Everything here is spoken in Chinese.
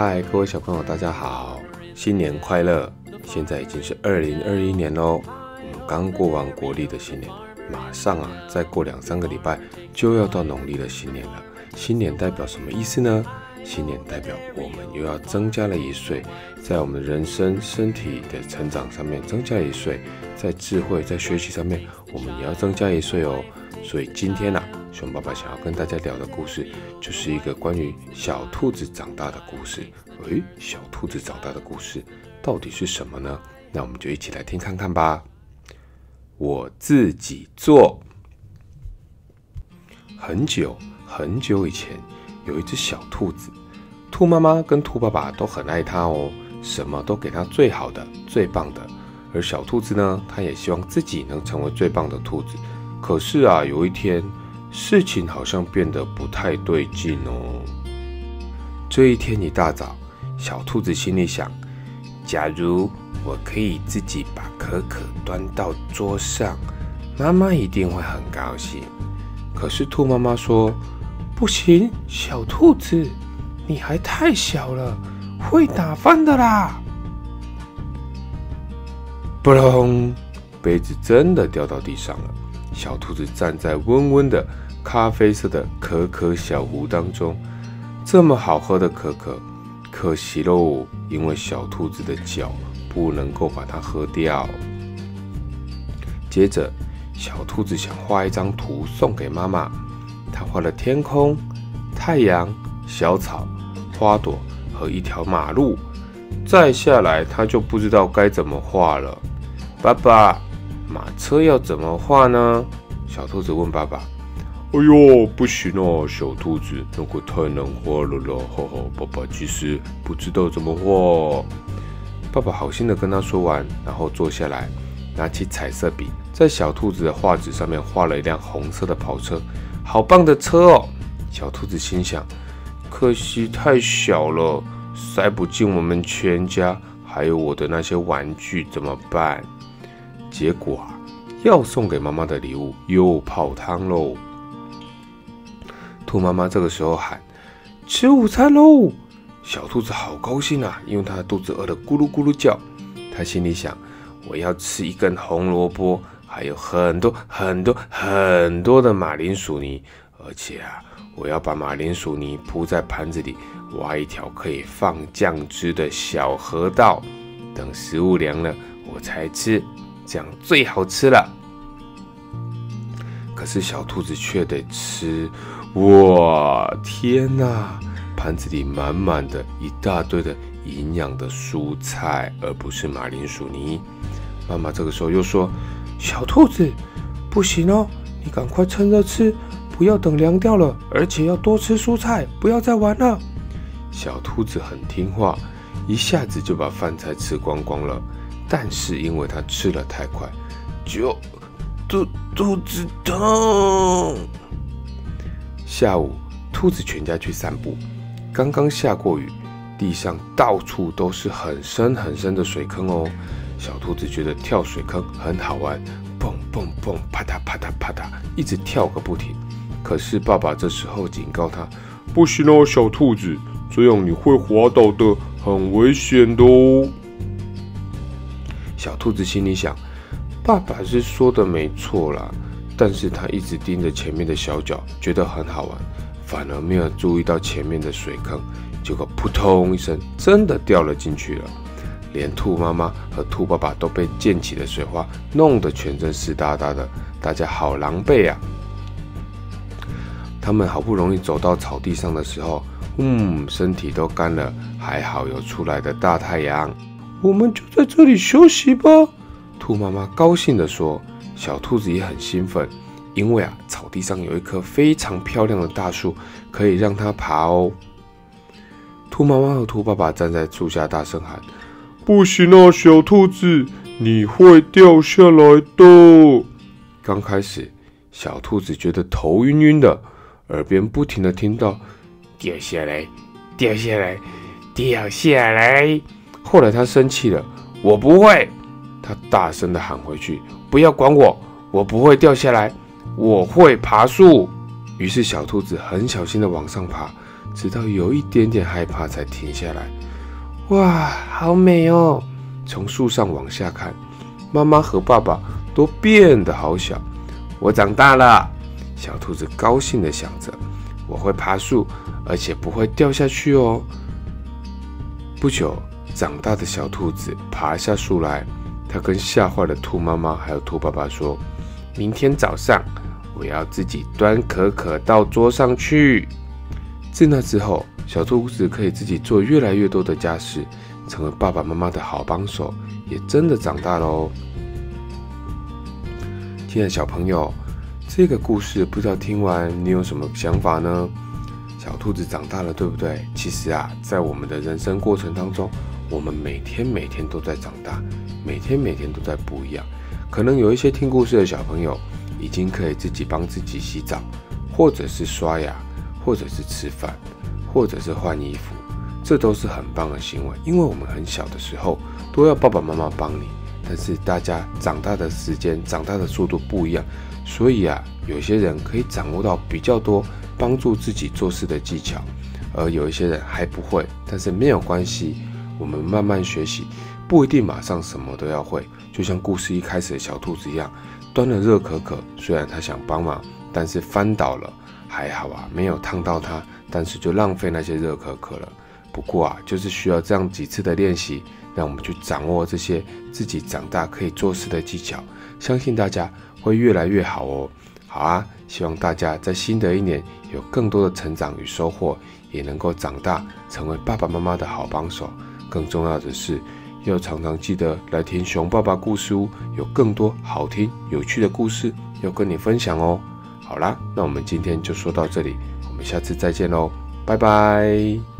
嗨，各位小朋友，大家好，新年快乐！现在已经是二零二一年喽，我们刚过完国历的新年，马上啊，再过两三个礼拜就要到农历的新年了。新年代表什么意思呢？新年代表我们又要增加了一岁，在我们人生身体的成长上面增加一岁，在智慧在学习上面，我们也要增加一岁哦。所以今天呢，熊爸爸想要跟大家聊的故事，就是一个关于小兔子长大的故事。诶，小兔子长大的故事到底是什么呢？那我们就一起来听看看吧。我自己做。很久很久以前，有一只小兔子，兔妈妈跟兔爸爸都很爱它哦，什么都给它最好的、最棒的。而小兔子呢，它也希望自己能成为最棒的兔子。可是啊，有一天，事情好像变得不太对劲哦。这一天一大早，小兔子心里想：假如我可以自己把可可端到桌上，妈妈一定会很高兴。可是兔妈妈说：“不行，小兔子，你还太小了，会打翻的啦！”扑隆，杯子真的掉到地上了。小兔子站在温温的咖啡色的可可小壶当中，这么好喝的可可，可惜喽，因为小兔子的脚不能够把它喝掉。接着，小兔子想画一张图送给妈妈，它画了天空、太阳、小草、花朵和一条马路。再下来，它就不知道该怎么画了。爸爸。马车要怎么画呢？小兔子问爸爸。哎呦，不行哦，小兔子，那个太难画了啦！哈哈，爸爸其实不知道怎么画。爸爸好心的跟他说完，然后坐下来，拿起彩色笔，在小兔子的画纸上面画了一辆红色的跑车。好棒的车哦！小兔子心想，可惜太小了，塞不进我们全家，还有我的那些玩具，怎么办？结果啊，要送给妈妈的礼物又泡汤喽。兔妈妈这个时候喊：“吃午餐喽！”小兔子好高兴啊，因为它的肚子饿得咕噜咕噜叫。它心里想：“我要吃一根红萝卜，还有很多很多很多的马铃薯泥，而且啊，我要把马铃薯泥铺在盘子里，挖一条可以放酱汁的小河道。等食物凉了，我才吃。”这样最好吃了，可是小兔子却得吃。哇，天哪！盘子里满满的一大堆的营养的蔬菜，而不是马铃薯泥。妈妈这个时候又说：“小兔子，不行哦，你赶快趁热吃，不要等凉掉了，而且要多吃蔬菜，不要再玩了。”小兔子很听话，一下子就把饭菜吃光光了。但是因为他吃了太快，就肚肚子痛。下午，兔子全家去散步，刚刚下过雨，地上到处都是很深很深的水坑哦。小兔子觉得跳水坑很好玩，蹦蹦蹦，啪嗒啪嗒啪嗒，一直跳个不停。可是爸爸这时候警告他：“不行哦，小兔子，这样你会滑倒的，很危险的哦。”小兔子心里想：“爸爸是说的没错啦，但是他一直盯着前面的小脚，觉得很好玩，反而没有注意到前面的水坑。结果扑通一声，真的掉了进去了，连兔妈妈和兔爸爸都被溅起的水花弄得全身湿哒哒的，大家好狼狈啊！他们好不容易走到草地上的时候，嗯，身体都干了，还好有出来的大太阳。”我们就在这里休息吧，兔妈妈高兴地说。小兔子也很兴奋，因为啊，草地上有一棵非常漂亮的大树，可以让它爬哦。兔妈妈和兔爸爸站在树下，大声喊：“不行啊，小兔子，你会掉下来的！”刚开始，小兔子觉得头晕晕的，耳边不停的听到“掉下来，掉下来，掉下来”。后来他生气了，我不会，他大声的喊回去：“不要管我，我不会掉下来，我会爬树。”于是小兔子很小心的往上爬，直到有一点点害怕才停下来。哇，好美哦！从树上往下看，妈妈和爸爸都变得好小。我长大了，小兔子高兴地想着。我会爬树，而且不会掉下去哦。不久，长大的小兔子爬下树来，它跟吓坏的兔妈妈还有兔爸爸说：“明天早上，我要自己端可可到桌上去。”自那之后，小兔子可以自己做越来越多的家事，成为爸爸妈妈的好帮手，也真的长大了哦。亲爱的小朋友，这个故事不知道听完你有什么想法呢？小兔子长大了，对不对？其实啊，在我们的人生过程当中，我们每天每天都在长大，每天每天都在不一样。可能有一些听故事的小朋友，已经可以自己帮自己洗澡，或者是刷牙。或者是吃饭，或者是换衣服，这都是很棒的行为。因为我们很小的时候都要爸爸妈妈帮你，但是大家长大的时间、长大的速度不一样，所以啊，有些人可以掌握到比较多帮助自己做事的技巧，而有一些人还不会。但是没有关系，我们慢慢学习，不一定马上什么都要会。就像故事一开始的小兔子一样，端了热可可，虽然他想帮忙，但是翻倒了。还好啊，没有烫到它，但是就浪费那些热可可了。不过啊，就是需要这样几次的练习，让我们去掌握这些自己长大可以做事的技巧，相信大家会越来越好哦。好啊，希望大家在新的一年有更多的成长与收获，也能够长大成为爸爸妈妈的好帮手。更重要的是，要常常记得来听熊爸爸故事屋，有更多好听有趣的故事要跟你分享哦。好啦，那我们今天就说到这里，我们下次再见喽，拜拜。